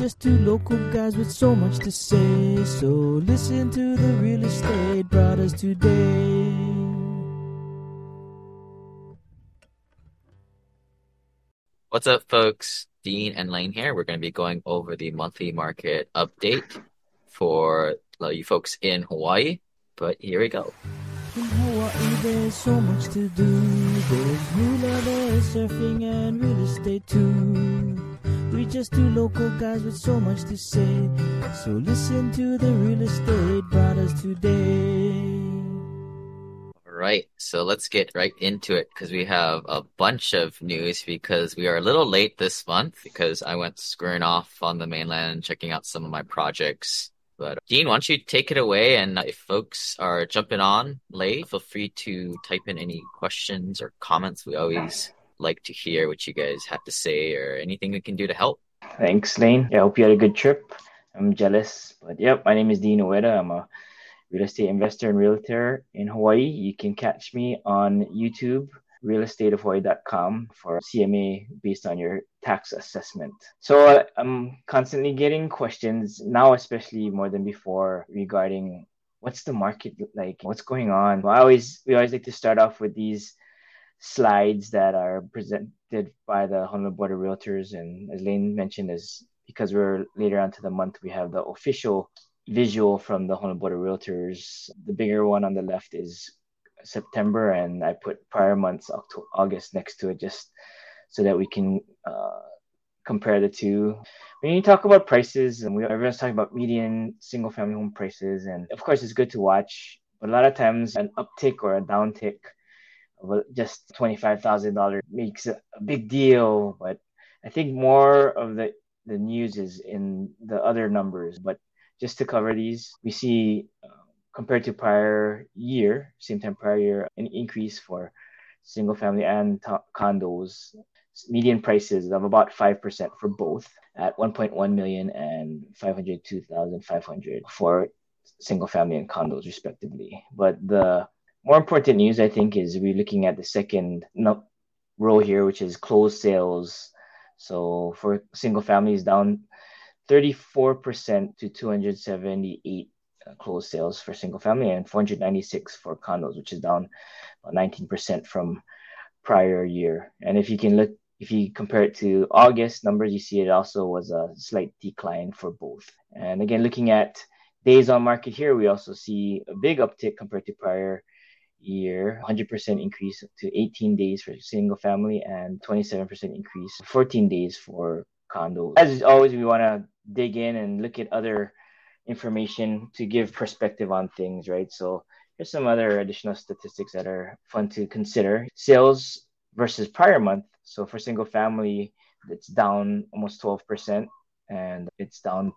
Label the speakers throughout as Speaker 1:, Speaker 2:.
Speaker 1: just two local guys with so much to say. So listen to the real estate brothers today.
Speaker 2: What's up, folks? Dean and Lane here. We're going to be going over the monthly market update for you folks in Hawaii. But here we go.
Speaker 1: In Hawaii, there's so much to do. There's hula, there's surfing, and real estate too. We just two local guys with so much to say. So listen to the real estate brothers today All
Speaker 2: right, So let's get right into it because we have a bunch of news because we are a little late this month because I went squaring off on the mainland checking out some of my projects. But Dean, why don't you take it away? And if folks are jumping on late, feel free to type in any questions or comments. We always like to hear what you guys have to say or anything we can do to help.
Speaker 3: Thanks, Lane. I hope you had a good trip. I'm jealous. But yep, my name is Dean Ueda. I'm a real estate investor and realtor in Hawaii. You can catch me on YouTube, realestateofhawaii.com for CMA based on your tax assessment. So I'm constantly getting questions now, especially more than before, regarding what's the market like, what's going on. I always we always like to start off with these slides that are presented by the Honolulu Board of Realtors, and as Lane mentioned, is because we're later on to the month, we have the official visual from the Honolulu Board of Realtors. The bigger one on the left is September, and I put prior months, October, August next to it, just so that we can uh, compare the two. When you talk about prices, and we, everyone's talking about median single family home prices, and of course it's good to watch, but a lot of times an uptick or a downtick just $25,000 makes a big deal. But I think more of the, the news is in the other numbers. But just to cover these, we see uh, compared to prior year, same time prior year, an increase for single family and t- condos, median prices of about 5% for both at 1.1 million and 502,500 for single family and condos respectively. But the more important news, I think, is we're looking at the second row here, which is closed sales. So for single families down 34% to 278 uh, closed sales for single family and 496 for condos, which is down 19% from prior year. And if you can look, if you compare it to August numbers, you see it also was a slight decline for both. And again, looking at days on market here, we also see a big uptick compared to prior year, 100% increase to 18 days for single family and 27% increase, 14 days for condos. As always, we want to dig in and look at other information to give perspective on things, right? So here's some other additional statistics that are fun to consider. Sales versus prior month. So for single family, it's down almost 12%, and it's down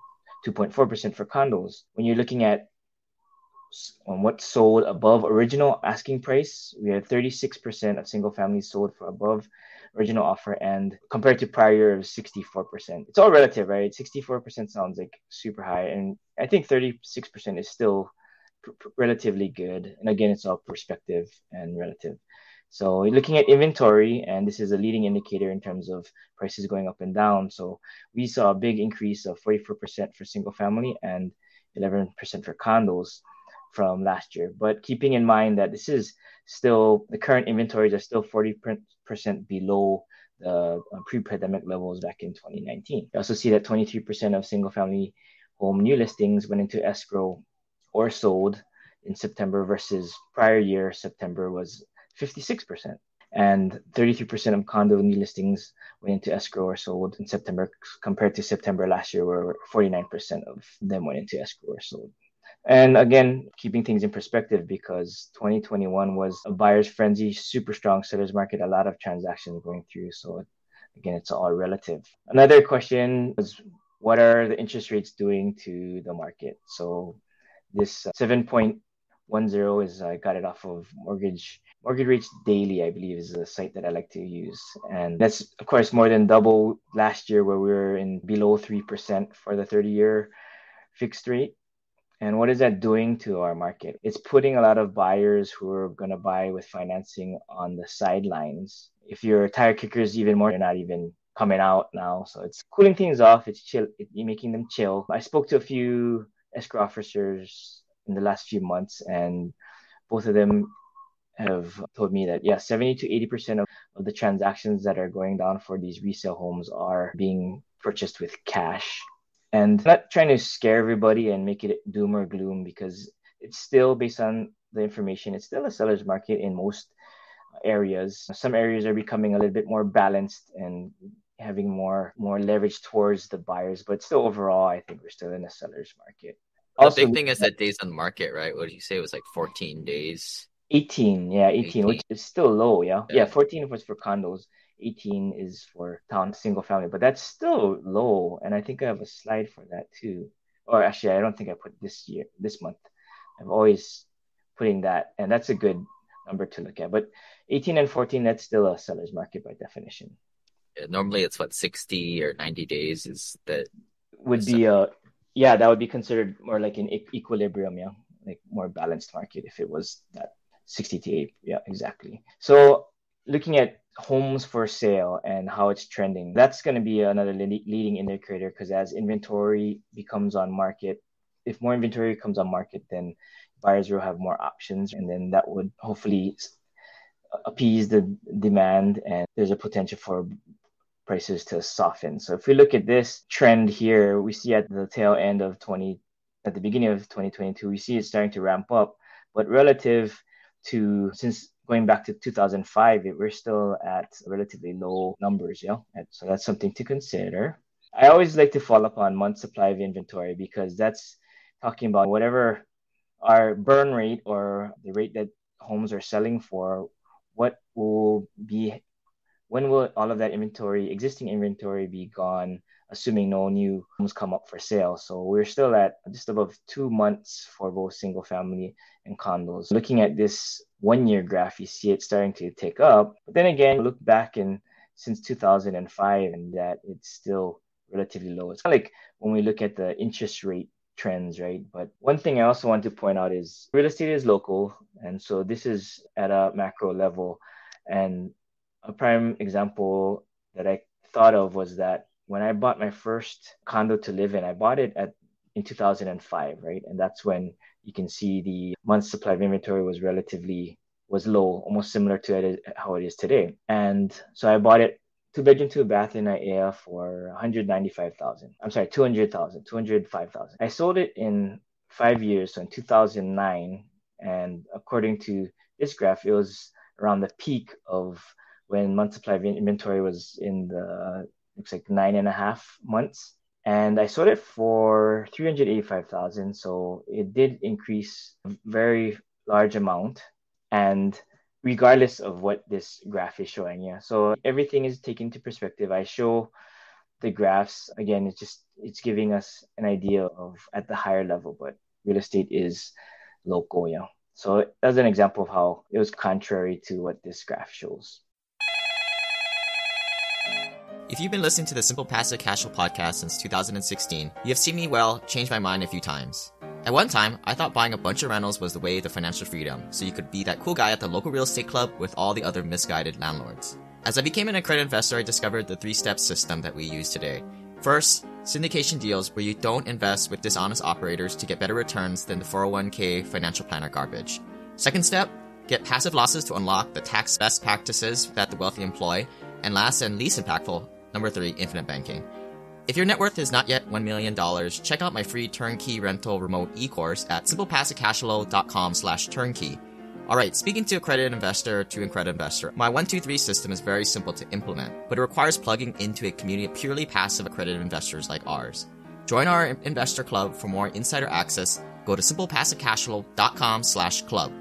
Speaker 3: 2.4% for condos. When you're looking at on what sold above original asking price, we had 36% of single families sold for above original offer and compared to prior year of 64%. It's all relative, right? 64% sounds like super high. And I think 36% is still pr- relatively good. And again, it's all perspective and relative. So looking at inventory, and this is a leading indicator in terms of prices going up and down. So we saw a big increase of 44% for single family and 11% for condos from last year. But keeping in mind that this is still the current inventories are still 40% below the uh, pre-pandemic levels back in 2019. You also see that 23% of single-family home new listings went into escrow or sold in September versus prior year September was 56%. And 33% of condo new listings went into escrow or sold in September compared to September last year, where 49% of them went into escrow or sold. And again, keeping things in perspective because 2021 was a buyer's frenzy, super strong seller's market, a lot of transactions going through. So again, it's all relative. Another question was what are the interest rates doing to the market? So this 7.10 is I got it off of mortgage mortgage rates daily i believe is a site that i like to use and that's of course more than double last year where we were in below 3% for the 30 year fixed rate and what is that doing to our market? It's putting a lot of buyers who are going to buy with financing on the sidelines. If your tire kickers even more, they're not even coming out now. So it's cooling things off. It's chill, making them chill. I spoke to a few escrow officers in the last few months, and both of them have told me that yeah 70 to 80 percent of, of the transactions that are going down for these resale homes are being purchased with cash and not trying to scare everybody and make it doom or gloom because it's still based on the information it's still a seller's market in most areas. Some areas are becoming a little bit more balanced and having more more leverage towards the buyers but still overall i think we're still in a seller's market.
Speaker 2: The also, big thing is that days on market right? What did you say? It was like 14 days?
Speaker 3: 18 yeah 18, 18. which is still low yeah? yeah yeah. 14 was for condos 18 is for town single family, but that's still low. And I think I have a slide for that too. Or actually, I don't think I put this year, this month. I'm always putting that, and that's a good number to look at. But 18 and 14, that's still a seller's market by definition.
Speaker 2: Yeah, normally, it's what 60 or 90 days is that
Speaker 3: would be a yeah, that would be considered more like an equilibrium, yeah, like more balanced market if it was that 60 to 8. Yeah, exactly. So looking at homes for sale and how it's trending. That's going to be another leading indicator because as inventory becomes on market, if more inventory comes on market, then buyers will have more options, and then that would hopefully appease the demand, and there's a potential for prices to soften. So if we look at this trend here, we see at the tail end of 20, at the beginning of 2022, we see it starting to ramp up, but relative to since going back to 2005, we're still at relatively low numbers. Yeah, and so that's something to consider. I always like to follow up on month supply of inventory because that's talking about whatever our burn rate or the rate that homes are selling for. What will be when will all of that inventory, existing inventory, be gone? Assuming no new homes come up for sale. So we're still at just above two months for both single family and condos. Looking at this one year graph, you see it starting to tick up. But then again, look back in since 2005 and that it's still relatively low. It's kind of like when we look at the interest rate trends, right? But one thing I also want to point out is real estate is local. And so this is at a macro level. And a prime example that I thought of was that when I bought my first condo to live in, I bought it at in 2005, right? And that's when you can see the month supply of inventory was relatively was low, almost similar to how it is today. And so I bought it two bedroom, two bath in for 195,000. I'm sorry, 200,000, 205,000. I sold it in five years, so in 2009. And according to this graph, it was around the peak of when month supply of inventory was in the looks like nine and a half months and I sold it for 385,000. So it did increase a very large amount. And regardless of what this graph is showing, yeah. So everything is taken into perspective. I show the graphs again. It's just it's giving us an idea of at the higher level, but real estate is local, yeah. So that's an example of how it was contrary to what this graph shows.
Speaker 2: If you've been listening to the Simple Passive Cashflow podcast since 2016, you have seen me well change my mind a few times. At one time, I thought buying a bunch of rentals was the way to financial freedom, so you could be that cool guy at the local real estate club with all the other misguided landlords. As I became an accredited investor, I discovered the three step system that we use today. First, syndication deals where you don't invest with dishonest operators to get better returns than the 401k financial planner garbage. Second step, get passive losses to unlock the tax best practices that the wealthy employ. And last and least impactful, Number three, infinite banking. If your net worth is not yet $1 million, check out my free turnkey rental remote e-course at simplepassivecashflow.com slash turnkey. Alright, speaking to accredited investor to accredited investor, my 123 system is very simple to implement, but it requires plugging into a community of purely passive accredited investors like ours. Join our investor club for more insider access. Go to simplepassivecashflow.com slash club.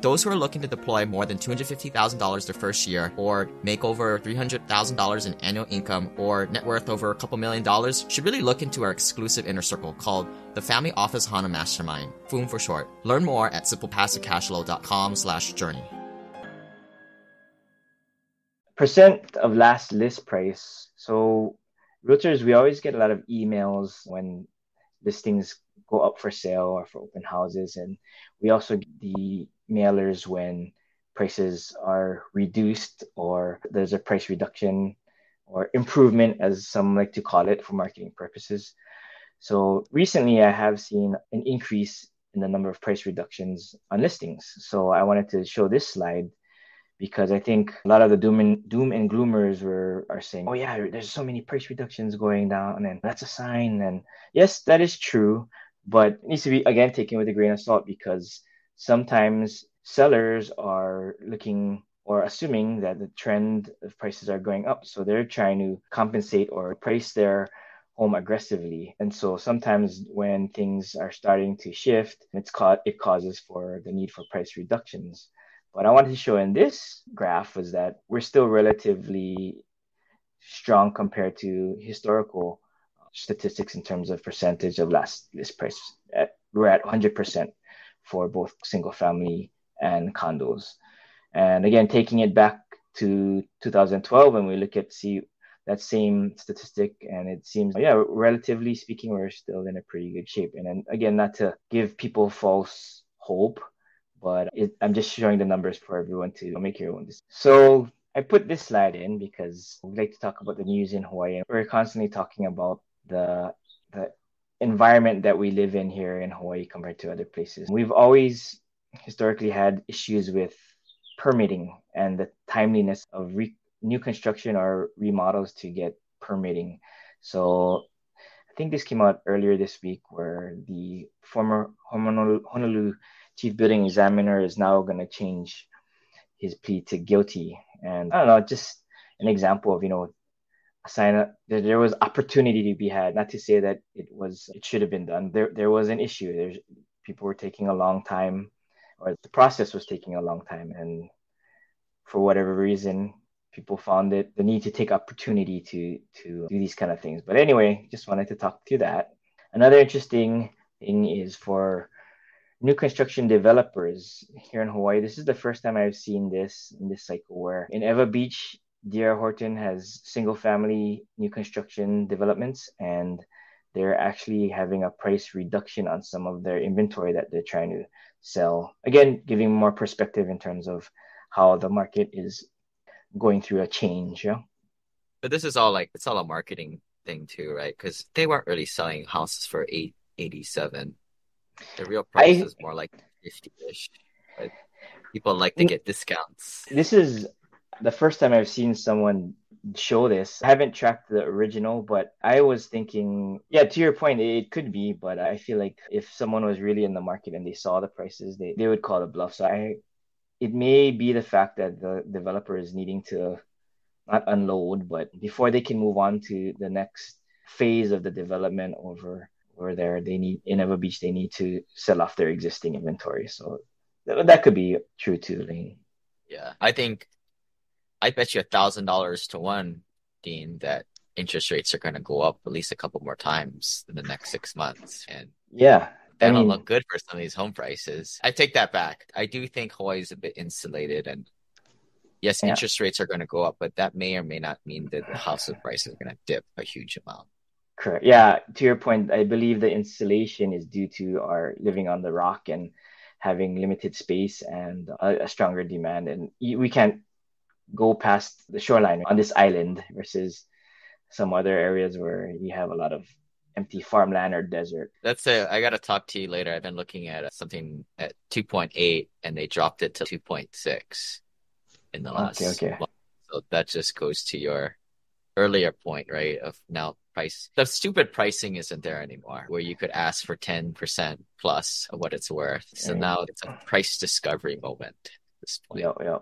Speaker 2: Those who are looking to deploy more than $250,000 their first year, or make over $300,000 in annual income, or net worth over a couple million dollars, should really look into our exclusive inner circle called the Family Office Ohana Mastermind, FOOM for short. Learn more at simplepassivecashflow.com slash journey.
Speaker 3: Percent of last list price. So realtors, we always get a lot of emails when listings go up for sale or for open houses. And we also get the mailers when prices are reduced or there's a price reduction or improvement, as some like to call it for marketing purposes. So recently, I have seen an increase in the number of price reductions on listings. So I wanted to show this slide because I think a lot of the doom and doom and gloomers were are saying, "Oh yeah, there's so many price reductions going down, and that's a sign." And yes, that is true, but it needs to be again taken with a grain of salt because sometimes sellers are looking or assuming that the trend of prices are going up, so they're trying to compensate or price their home aggressively. And so sometimes when things are starting to shift, it's caught it causes for the need for price reductions. What I wanted to show in this graph was that we're still relatively strong compared to historical uh, statistics in terms of percentage of last list price. We're at 100% for both single family and condos. And again, taking it back to 2012, when we look at see that same statistic, and it seems, yeah, relatively speaking, we're still in a pretty good shape. And then again, not to give people false hope, but it, I'm just showing the numbers for everyone to make your own decision. So I put this slide in because we'd like to talk about the news in Hawaii. We're constantly talking about the the environment that we live in here in Hawaii compared to other places. We've always historically had issues with permitting and the timeliness of re- new construction or remodels to get permitting. So I think this came out earlier this week where the former Honolulu chief building examiner is now going to change his plea to guilty. And I don't know, just an example of, you know, sign that there was opportunity to be had. Not to say that it was, it should have been done. There, there was an issue. There's people were taking a long time or the process was taking a long time. And for whatever reason, people found it the need to take opportunity to to do these kind of things. But anyway, just wanted to talk to that. Another interesting thing is for new construction developers here in Hawaii. This is the first time I've seen this in this cycle where in Ewa Beach, D.R. Horton has single family new construction developments and they're actually having a price reduction on some of their inventory that they're trying to sell. Again, giving more perspective in terms of how the market is going through a change. Yeah.
Speaker 2: But this is all like it's all a marketing thing too, right? Because they weren't really selling houses for eight eighty seven. The real price I, is more like fifty ish. People like to get discounts.
Speaker 3: This is the first time I've seen someone show this. I haven't tracked the original, but I was thinking, yeah, to your point, it could be, but I feel like if someone was really in the market and they saw the prices, they, they would call it bluff. So I it may be the fact that the developer is needing to not unload, but before they can move on to the next phase of the development over over there, they need in Ewa Beach, they need to sell off their existing inventory. So th- that could be true too, Lane.
Speaker 2: Yeah, I think I bet you a thousand dollars to one, Dean, that interest rates are going to go up at least a couple more times in the next six months. And
Speaker 3: yeah,
Speaker 2: That'll I mean, look good for some of these home prices. I take that back. I do think Hawaii is a bit insulated, and yes, yeah. interest rates are going to go up, but that may or may not mean that the house of price is going to dip a huge amount.
Speaker 3: Correct. Yeah. To your point, I believe the insulation is due to our living on the rock and having limited space and a, a stronger demand, and we can't go past the shoreline on this island versus some other areas where you have a lot of empty farmland or desert.
Speaker 2: That's it. I got to talk to you later. I've been looking at uh, something at 2.8 and they dropped it to 2.6 in the last.
Speaker 3: Okay, okay.
Speaker 2: Month. So that just goes to your earlier point, right? Of now price. The stupid pricing isn't there anymore where you could ask for 10% plus of what it's worth. So right. now it's a price discovery moment at this point.
Speaker 3: Yeah, yeah.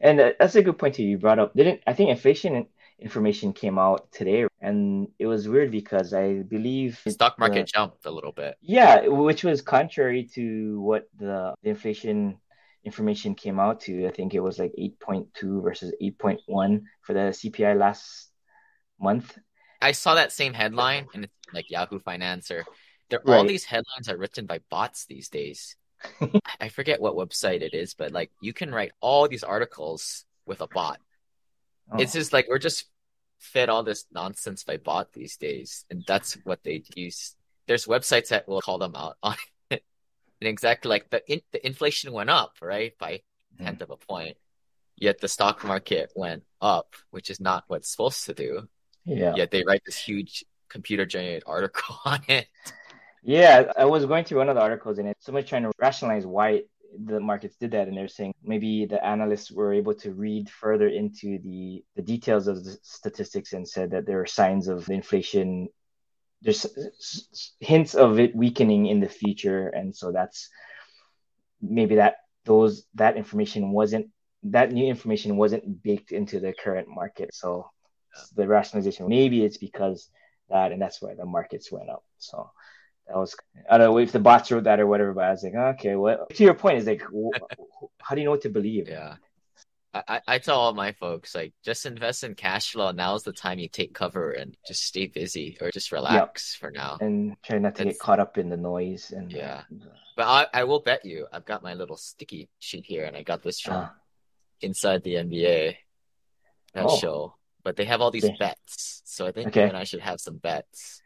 Speaker 3: And uh, that's a good point too. You brought up. Didn't I think inflation information came out today and it was weird because i believe
Speaker 2: the stock market jumped a little bit
Speaker 3: yeah which was contrary to what the, the inflation information came out to i think it was like 8.2 versus 8.1 for the cpi last month
Speaker 2: i saw that same headline and it's like yahoo finance or right. all these headlines are written by bots these days i forget what website it is but like you can write all these articles with a bot Oh. It's just like we're just fed all this nonsense by bot these days, and that's what they use. There's websites that will call them out on it. And exactly like the in, the inflation went up right by mm-hmm. tenth of a point, Yet the stock market went up, which is not what it's supposed to do.
Speaker 3: Yeah.
Speaker 2: Yet they write this huge computer generated article on it.
Speaker 3: Yeah, I was going through one of the articles and it's somebody trying to rationalize why the markets did that and they're saying maybe the analysts were able to read further into the the details of the statistics and said that there are signs of inflation. There's hints of it weakening in the future and so that's maybe that those that information wasn't that new information wasn't baked into the current market. So uh, the rationalization maybe it's because that and that's why the markets went up. So that was I don't know if the bots wrote that or whatever, but I was like, okay, what? To your point is like, how do you know what to believe?
Speaker 2: Yeah, I, I tell all my folks like, just invest in cash flow. Now's the time you take cover and just stay busy or just relax yep. for now
Speaker 3: and try not to That's, get caught up in the noise. And
Speaker 2: yeah, but I I will bet you I've got my little sticky sheet here, and I got this from uh, inside the NBA that oh. show. But they have all these okay. bets, so I think okay. you and I should have some bets.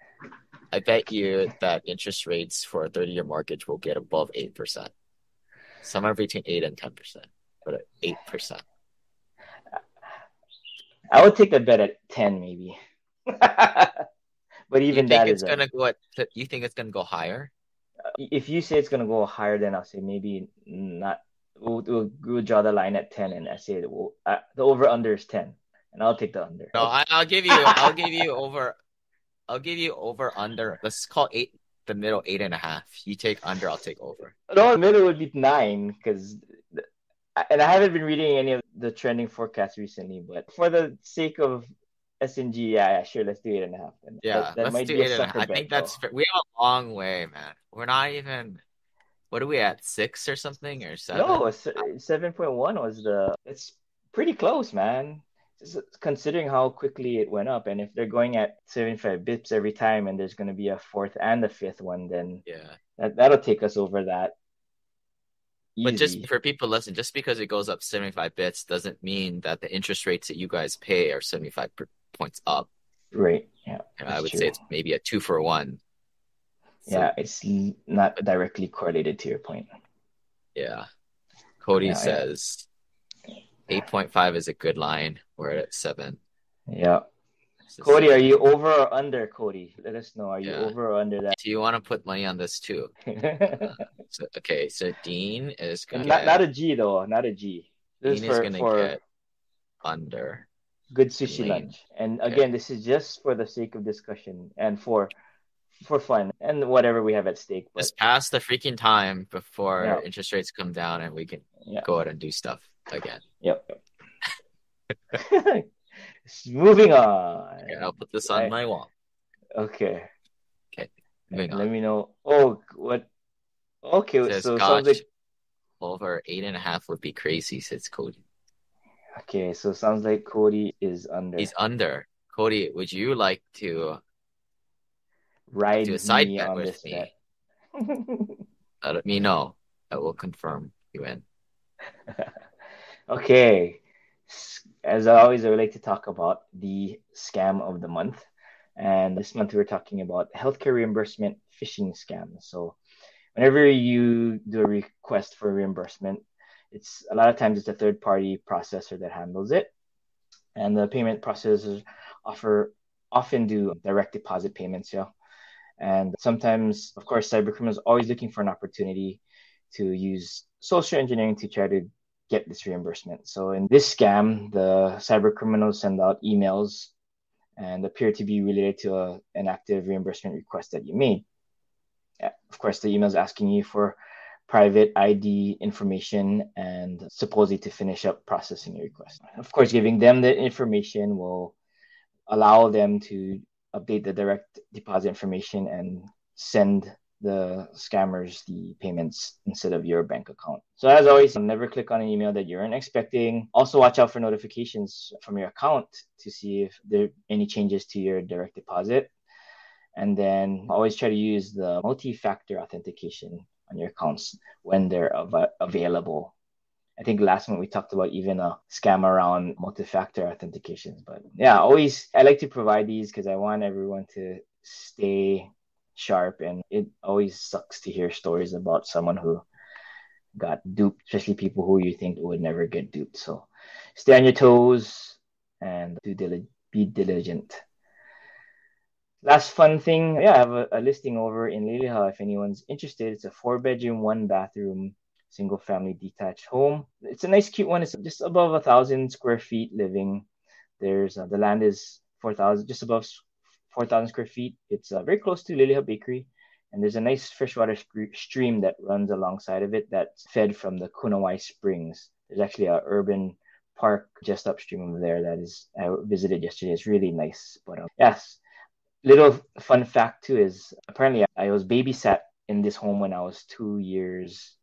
Speaker 2: I bet you that interest rates for a 30 year mortgage will get above 8%. Somewhere between 8 and 10%, but 8%.
Speaker 3: I would take a bet at 10 maybe. but even
Speaker 2: you think
Speaker 3: that
Speaker 2: it's going to go at, you think it's going to go higher?
Speaker 3: If you say it's going to go higher, then I'll say maybe not. We'll, we'll, we'll draw the line at 10 and I say we'll, uh, the over under is 10 and I'll take the under.
Speaker 2: No, I, I'll give you, I'll give you over, I'll give you over under. Let's call eight the middle eight and a half. You take under, I'll take over.
Speaker 3: No, the middle would be nine because, and I haven't been reading any of the trending forecasts recently. But for the sake of SNG, yeah, yeah, sure, let's do eight and a half. Then.
Speaker 2: Yeah, that, that let's might do eight and a half. I think that's fair. we have a long way, man. We're not even. What are we at? Six or something or seven?
Speaker 3: No, seven point one was the. It's pretty close, man considering how quickly it went up, and if they're going at 75 bips every time, and there's going to be a fourth and a fifth one, then
Speaker 2: yeah,
Speaker 3: that, that'll take us over that.
Speaker 2: Easy. But just for people listen, just because it goes up 75 bips doesn't mean that the interest rates that you guys pay are 75 points up.
Speaker 3: Right. Yeah.
Speaker 2: I would true. say it's maybe a two for one.
Speaker 3: So, yeah, it's not directly correlated to your point.
Speaker 2: Yeah. Cody yeah, says 8.5 is a good line. We're at seven.
Speaker 3: Yeah. Cody, are you over or under, Cody? Let us know. Are you yeah. over or under that?
Speaker 2: Do you want to put money on this too? uh, so, okay, so Dean is going to
Speaker 3: not, not a G though, not a G.
Speaker 2: This Dean is, going to get under.
Speaker 3: Good sushi lunch. And again, this is just for the sake of discussion and for for fun and whatever we have at stake.
Speaker 2: But... Just pass the freaking time before yeah. interest rates come down and we can yeah. go out and do stuff again.
Speaker 3: Yep. Moving on.
Speaker 2: Okay, I'll put this on my wall.
Speaker 3: Okay.
Speaker 2: Okay. Moving
Speaker 3: Let on. me know. Oh, what? Okay,
Speaker 2: says,
Speaker 3: so
Speaker 2: sounds like over eight and a half would be crazy. Says Cody.
Speaker 3: Okay, so sounds like Cody is under.
Speaker 2: He's under. Cody, would you like to
Speaker 3: ride do a side bet with me?
Speaker 2: Uh, let me know. I will confirm you in.
Speaker 3: okay. As always, I would like to talk about the scam of the month. And this month we're talking about healthcare reimbursement phishing scams. So whenever you do a request for reimbursement, it's a lot of times it's a third party processor that handles it. And the payment processors offer often do direct deposit payments, yeah. And sometimes, of course, cybercriminals always looking for an opportunity to use social engineering to try to get this reimbursement. So in this scam, the cyber criminals send out emails and appear to be related to a, an active reimbursement request that you made. Of course, the email is asking you for private ID information and supposedly to finish up processing your request. Of course, giving them the information will allow them to update the direct deposit information and send the scammers the payments instead of your bank account. So as always, never click on an email that you aren't expecting. Also watch out for notifications from your account to see if there are any changes to your direct deposit. And then always try to use the multi-factor authentication on your accounts when they're av- available. I think last month we talked about even a scam around multi-factor authentications. But yeah, always I like to provide these because I want everyone to stay sharp and it always sucks to hear stories about someone who got duped especially people who you think would never get duped so stay on your toes and do dil- be diligent. Last fun thing, yeah, I have a, a listing over in Liliha if anyone's interested. It's a four bedroom, one bathroom, single family detached home. It's a nice, cute one. It's just above a thousand square feet living. There's uh, the land is four thousand, just above four thousand square feet. It's uh, very close to Liliha Bakery, and there's a nice freshwater stream that runs alongside of it that's fed from the Kunawai Springs. There's actually an urban park just upstream of there that is I visited yesterday. It's really nice. But um, yes, little fun fact too is apparently I was babysat in this home when I was two years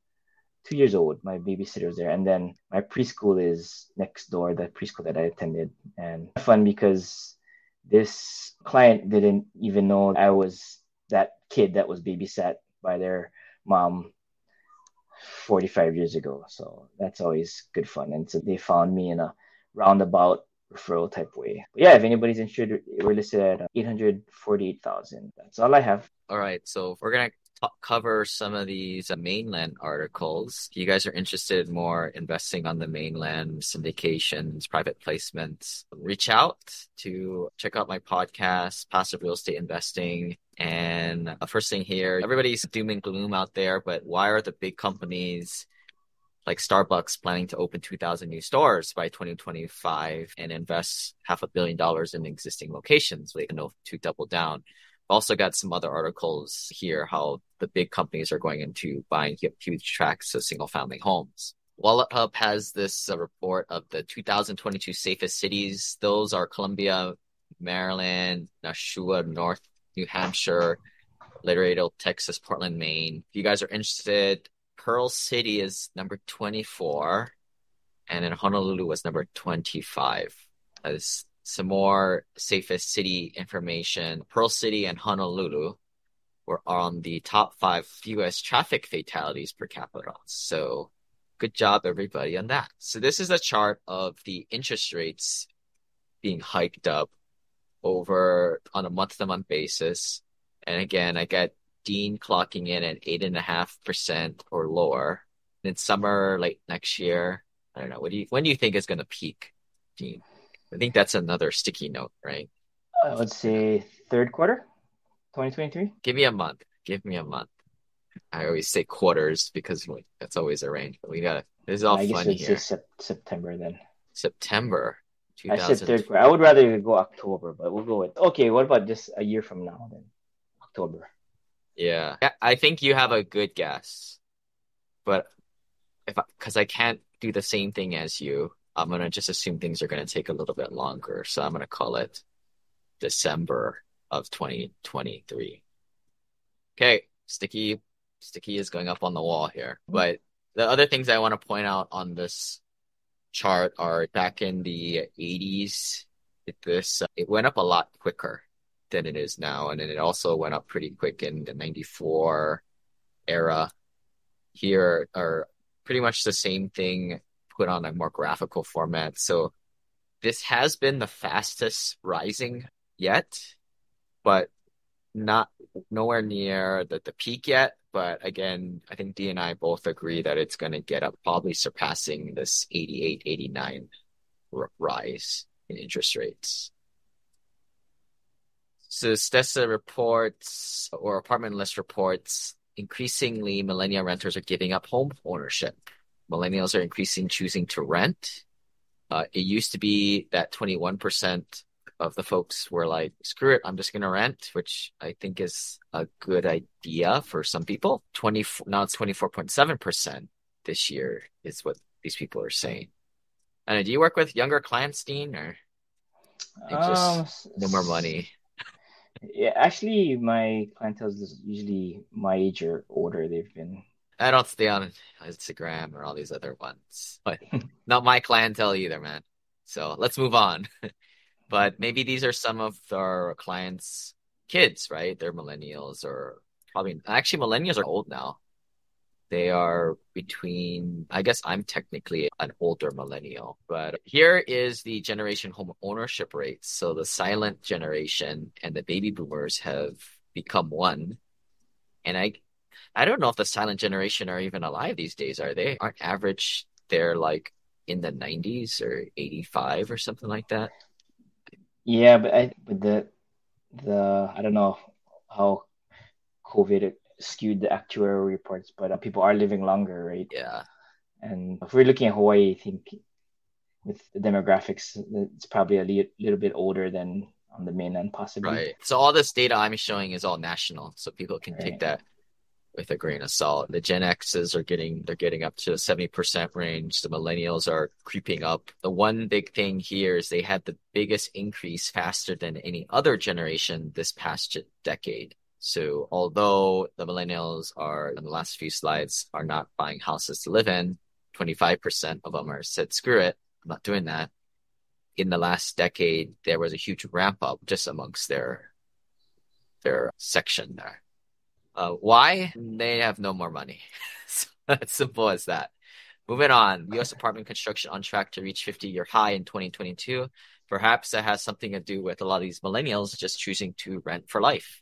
Speaker 3: two years old. My babysitter was there, and then my preschool is next door. The preschool that I attended, and fun because this client didn't even know I was that kid that was babysat by their mom 45 years ago. So that's always good fun. And so they found me in a roundabout referral type way. But yeah, if anybody's interested, we're listed at 848,000. That's all I have.
Speaker 2: All right. So we're going to cover some of these uh, mainland articles. If you guys are interested more investing on the mainland, syndications, private placements, reach out to check out my podcast, Passive Real Estate Investing. And uh, first thing here, everybody's doom and gloom out there, but why are the big companies like Starbucks planning to open 2,000 new stores by 2025 and invest half a billion dollars in existing locations? They know to double down also got some other articles here how the big companies are going into buying huge tracts of single family homes. Wallet Hub has this uh, report of the 2022 safest cities. Those are Columbia, Maryland, Nashua, North New Hampshire, Laredo, Texas, Portland, Maine. If you guys are interested, Pearl City is number 24, and then Honolulu was number 25. As some more safest city information. Pearl City and Honolulu were on the top five U.S. traffic fatalities per capita. So good job, everybody, on that. So this is a chart of the interest rates being hiked up over on a month to month basis. And again, I get Dean clocking in at eight and a half percent or lower. In summer, late next year, I don't know. What do you when do you think is going to peak, Dean? I think that's another sticky note, right?
Speaker 3: I would say third quarter, 2023.
Speaker 2: Give me a month. Give me a month. I always say quarters because that's always a range. But we got to this is all I fun here.
Speaker 3: Sep- September then.
Speaker 2: September.
Speaker 3: 2000... I said third quarter. I would rather go October, but we'll go with okay. What about just a year from now then? October.
Speaker 2: Yeah, I think you have a good guess, but if because I, I can't do the same thing as you, I'm gonna just assume things are gonna take a little bit longer. So I'm gonna call it December of 2023. Okay, sticky sticky is going up on the wall here. But the other things I want to point out on this chart are back in the 80s. It, this uh, it went up a lot quicker than it is now, and then it also went up pretty quick in the 94 era. Here are pretty much the same thing put on a more graphical format. So this has been the fastest rising yet, but not nowhere near the, the peak yet. But again, I think D and I both agree that it's going to get up, probably surpassing this 88, 89 r- rise in interest rates. So Stessa reports or apartment list reports increasingly millennial renters are giving up home ownership millennials are increasing choosing to rent. Uh, it used to be that 21% of the folks were like, screw it, I'm just going to rent, which I think is a good idea for some people. 20, now it's 24.7% this year is what these people are saying. And do you work with younger clients, Dean, or just um, no more money?
Speaker 3: Yeah, actually, my clientele is usually my age or older. They've been
Speaker 2: I don't stay on Instagram or all these other ones, but not my clientele either, man. So let's move on. but maybe these are some of our clients' kids, right? They're millennials or probably actually millennials are old now. They are between, I guess I'm technically an older millennial, but here is the generation home ownership rates. So the silent generation and the baby boomers have become one. And I I don't know if the silent generation are even alive these days. Are they? Aren't average? They're like in the 90s or 85 or something like that.
Speaker 3: Yeah, but I but the the I don't know how COVID skewed the actuarial reports, but uh, people are living longer, right?
Speaker 2: Yeah.
Speaker 3: And if we're looking at Hawaii, I think with the demographics, it's probably a li- little bit older than on the mainland, possibly.
Speaker 2: Right. So all this data I'm showing is all national, so people can right. take that with a grain of salt. The Gen X's are getting they're getting up to seventy percent range. The millennials are creeping up. The one big thing here is they had the biggest increase faster than any other generation this past decade. So although the millennials are in the last few slides are not buying houses to live in, 25% of them are said, screw it, I'm not doing that. In the last decade, there was a huge ramp up just amongst their their section there. Uh, why? They have no more money. as simple as that. Moving on, U.S. apartment construction on track to reach 50 year high in 2022. Perhaps that has something to do with a lot of these millennials just choosing to rent for life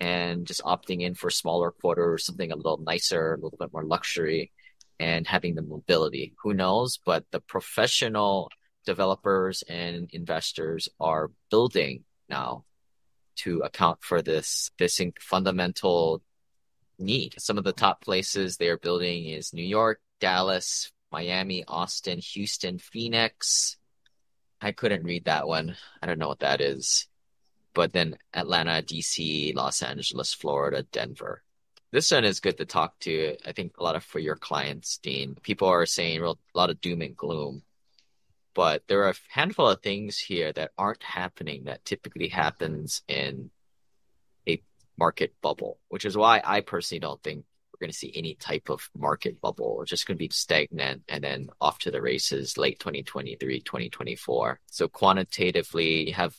Speaker 2: and just opting in for smaller quarters, something a little nicer, a little bit more luxury, and having the mobility. Who knows? But the professional developers and investors are building now to account for this this fundamental need. Some of the top places they are building is New York, Dallas, Miami, Austin, Houston, Phoenix. I couldn't read that one. I don't know what that is. But then Atlanta, DC, Los Angeles, Florida, Denver. This one is good to talk to. I think a lot of for your clients, Dean. People are saying real, a lot of doom and gloom. But there are a handful of things here that aren't happening that typically happens in market bubble, which is why I personally don't think we're going to see any type of market bubble. We're just going to be stagnant and then off to the races late 2023, 2024. So quantitatively, you have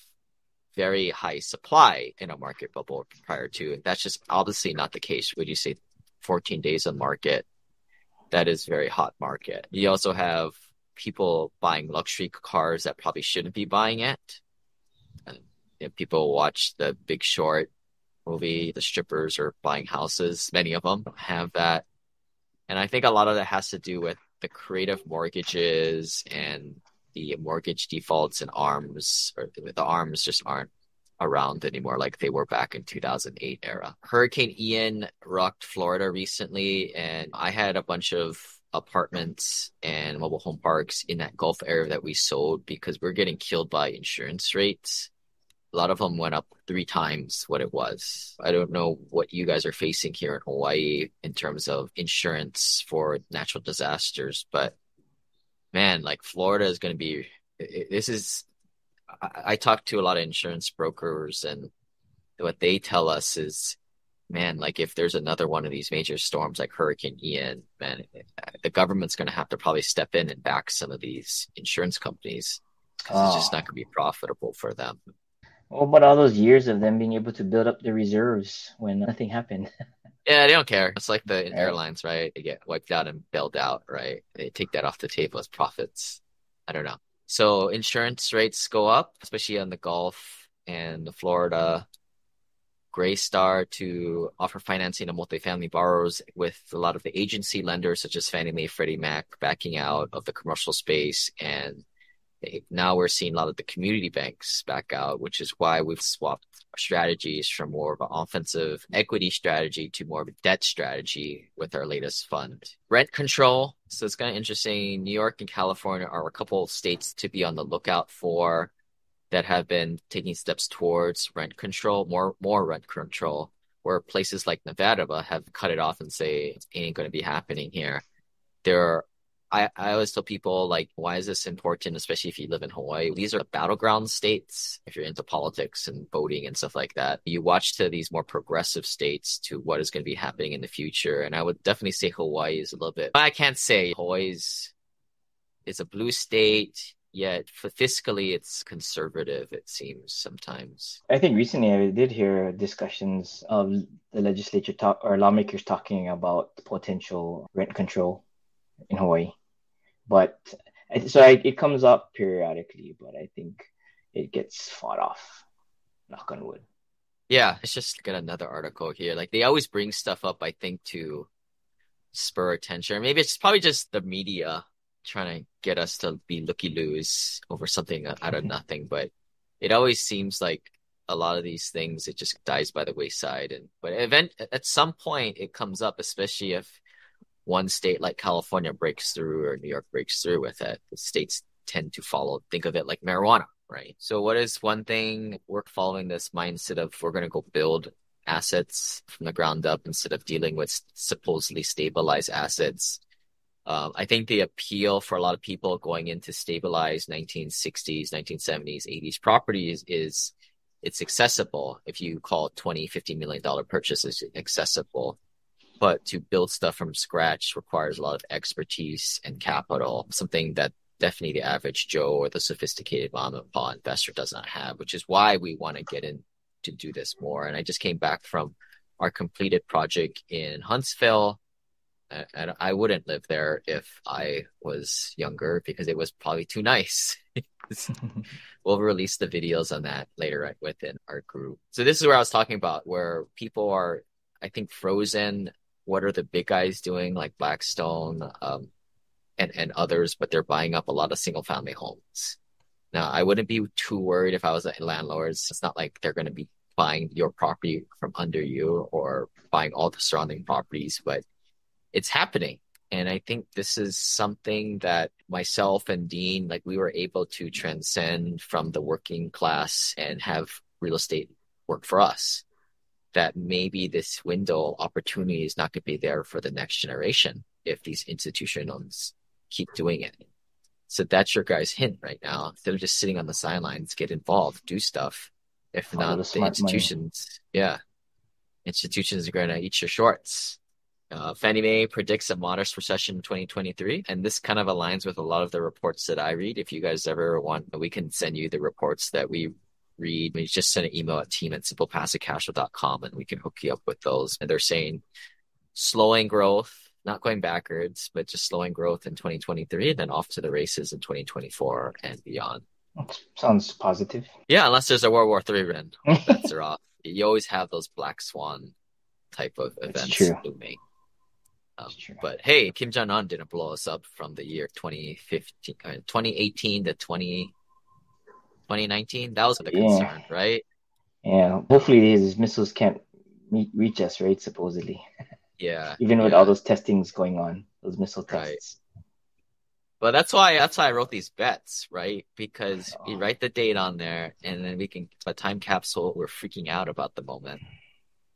Speaker 2: very high supply in a market bubble prior to. That's just obviously not the case. Would you say 14 days on market? That is very hot market. You also have people buying luxury cars that probably shouldn't be buying it. And, you know, people watch the Big Short movie, the strippers are buying houses. Many of them have that. And I think a lot of that has to do with the creative mortgages and the mortgage defaults and arms, or the arms just aren't around anymore like they were back in 2008 era. Hurricane Ian rocked Florida recently, and I had a bunch of apartments and mobile home parks in that Gulf area that we sold because we're getting killed by insurance rates a lot of them went up three times what it was. I don't know what you guys are facing here in Hawaii in terms of insurance for natural disasters, but man, like Florida is going to be. This is. I, I talk to a lot of insurance brokers, and what they tell us is, man, like if there's another one of these major storms like Hurricane Ian, man, eh, eh, the government's going to have to probably step in and back some of these insurance companies because oh. it's just ah. not going to be profitable for them.
Speaker 3: What about all those years of them being able to build up the reserves when nothing happened?
Speaker 2: yeah, they don't care. It's like the right. airlines, right? They get wiped out and bailed out, right? They take that off the table as profits. I don't know. So insurance rates go up, especially on the Gulf and the Florida. Greystar to offer financing to multifamily borrowers with a lot of the agency lenders such as Fannie Mae, Freddie Mac backing out of the commercial space and now we're seeing a lot of the community banks back out, which is why we've swapped strategies from more of an offensive equity strategy to more of a debt strategy with our latest fund. Rent control. So it's kind of interesting. New York and California are a couple of states to be on the lookout for that have been taking steps towards rent control, more more rent control, where places like Nevada have cut it off and say it ain't going to be happening here. There are I, I always tell people like why is this important especially if you live in hawaii? These are battleground states if you're into politics and voting and stuff like that. You watch to these more progressive states to what is going to be happening in the future and i would definitely say hawaii is a little bit but i can't say hawaii's is a blue state yet fiscally it's conservative it seems sometimes.
Speaker 3: I think recently i did hear discussions of the legislature talk or lawmakers talking about potential rent control in hawaii but so I, it comes up periodically, but I think it gets fought off. Knock on wood.
Speaker 2: Yeah, it's just got another article here. Like they always bring stuff up, I think, to spur attention. Maybe it's probably just the media trying to get us to be looky loos over something out of mm-hmm. nothing, but it always seems like a lot of these things it just dies by the wayside and but event at some point it comes up especially if one state like California breaks through or New York breaks through with it the states tend to follow think of it like marijuana right? So what is one thing we're following this mindset of we're going to go build assets from the ground up instead of dealing with supposedly stabilized assets? Um, I think the appeal for a lot of people going into stabilized 1960s, 1970s, 80s properties is it's accessible. If you call 20, 50 million dollar purchases accessible, but to build stuff from scratch requires a lot of expertise and capital, something that definitely the average Joe or the sophisticated mom and pop investor does not have, which is why we want to get in to do this more. And I just came back from our completed project in Huntsville and I wouldn't live there if I was younger because it was probably too nice. we'll release the videos on that later within our group. So this is where I was talking about where people are, I think, frozen. What are the big guys doing, like Blackstone um, and and others? But they're buying up a lot of single family homes. Now, I wouldn't be too worried if I was a landlord. It's not like they're going to be buying your property from under you or buying all the surrounding properties, but it's happening. And I think this is something that myself and Dean, like we were able to transcend from the working class and have real estate work for us. That maybe this window opportunity is not going to be there for the next generation if these institutions keep doing it. So that's your guys' hint right now. Instead of just sitting on the sidelines, get involved, do stuff. If not, the, the institutions, money. yeah, institutions are going to eat your shorts. Uh, Fannie Mae predicts a modest recession in 2023, and this kind of aligns with a lot of the reports that I read. If you guys ever want, we can send you the reports that we read. We just send an email at team at simplepassivecashflow.com and we can hook you up with those. And they're saying slowing growth, not going backwards, but just slowing growth in 2023 and then off to the races in 2024 and beyond.
Speaker 3: Sounds positive.
Speaker 2: Yeah, unless there's a World War III run. Bets are off. You always have those black swan type of events looming. Um, but hey, Kim Jong Un didn't blow us up from the year 2015, uh, 2018 to 20, 2019. That was the yeah. concern, right?
Speaker 3: Yeah. Hopefully, these missiles can't meet, reach us, right? Supposedly.
Speaker 2: Yeah.
Speaker 3: Even with
Speaker 2: yeah.
Speaker 3: all those testings going on, those missile tests.
Speaker 2: Right. But that's why that's why I wrote these bets, right? Because oh. you write the date on there, and then we can a time capsule. We're freaking out about the moment,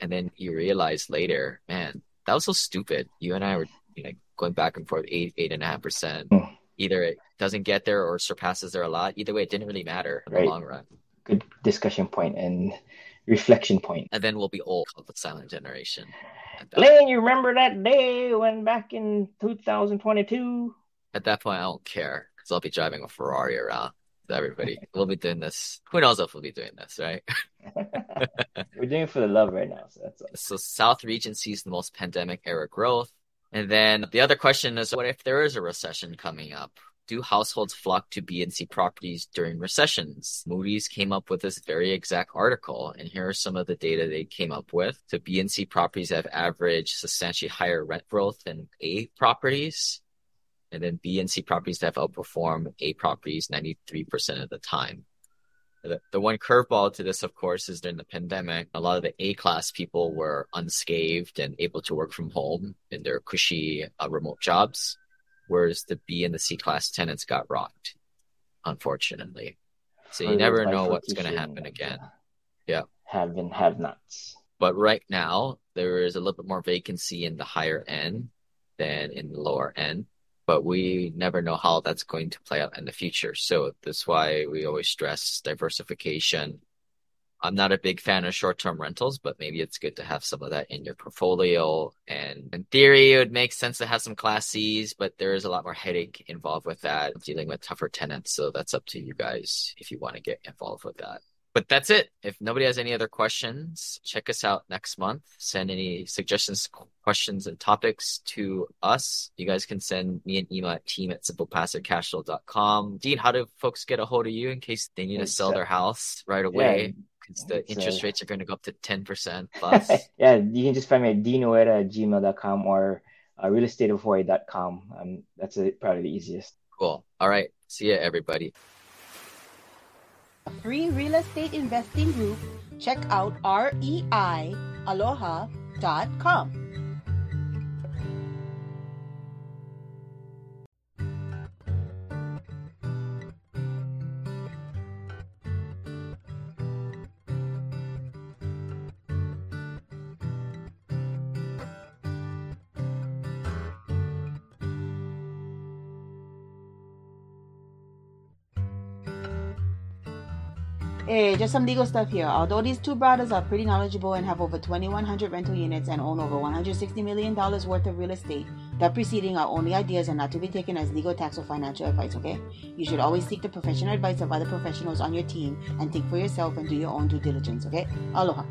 Speaker 2: and then you realize later, man, that was so stupid. You and I were know, going back and forth eight, eight and a half percent. Hmm. Either it doesn't get there or surpasses there a lot. Either way, it didn't really matter in right. the long run.
Speaker 3: Good discussion point and reflection point.
Speaker 2: And then we'll be old called the silent generation.
Speaker 3: Lane, you remember that day when back in 2022?
Speaker 2: At that point, I don't care because I'll be driving a Ferrari around everybody. We'll be doing this. Who knows if we'll be doing this, right?
Speaker 3: We're doing it for the love right now. So that's all.
Speaker 2: So South region sees the most pandemic era growth. And then the other question is what if there is a recession coming up? Do households flock to B and C properties during recessions? Moody's came up with this very exact article, and here are some of the data they came up with. So B and C properties have averaged substantially higher rent growth than A properties and then B and C properties have outperformed A properties 93% of the time. The, the one curveball to this, of course, is during the pandemic, a lot of the A class people were unscathed and able to work from home in their cushy uh, remote jobs, whereas the B and the C class tenants got rocked, unfortunately. So you never know what's going to happen again. Yeah.
Speaker 3: Have and have nots.
Speaker 2: But right now, there is a little bit more vacancy in the higher end than in the lower end but we never know how that's going to play out in the future. So that's why we always stress diversification. I'm not a big fan of short term rentals, but maybe it's good to have some of that in your portfolio. And in theory, it would make sense to have some class C's, but there is a lot more headache involved with that, dealing with tougher tenants. So that's up to you guys if you want to get involved with that but that's it. If nobody has any other questions, check us out next month. Send any suggestions, questions, and topics to us. You guys can send me an email at team at simplepassivecashflow.com. Dean, how do folks get a hold of you in case they need to sell their house right away? Because yeah, the interest rates are going to go up to 10% plus.
Speaker 3: yeah, you can just find me at deanoeda at gmail.com or uh, realestateofhawaii.com. Um, that's a, probably the easiest.
Speaker 2: Cool. All right. See ya, everybody.
Speaker 4: A free real estate investing group. Check out reialoha.com. Hey, just some legal stuff here. Although these two brothers are pretty knowledgeable and have over 2,100 rental units and own over $160 million worth of real estate, the preceding are only ideas and not to be taken as legal, tax, or financial advice, okay? You should always seek the professional advice of other professionals on your team and think for yourself and do your own due diligence, okay? Aloha.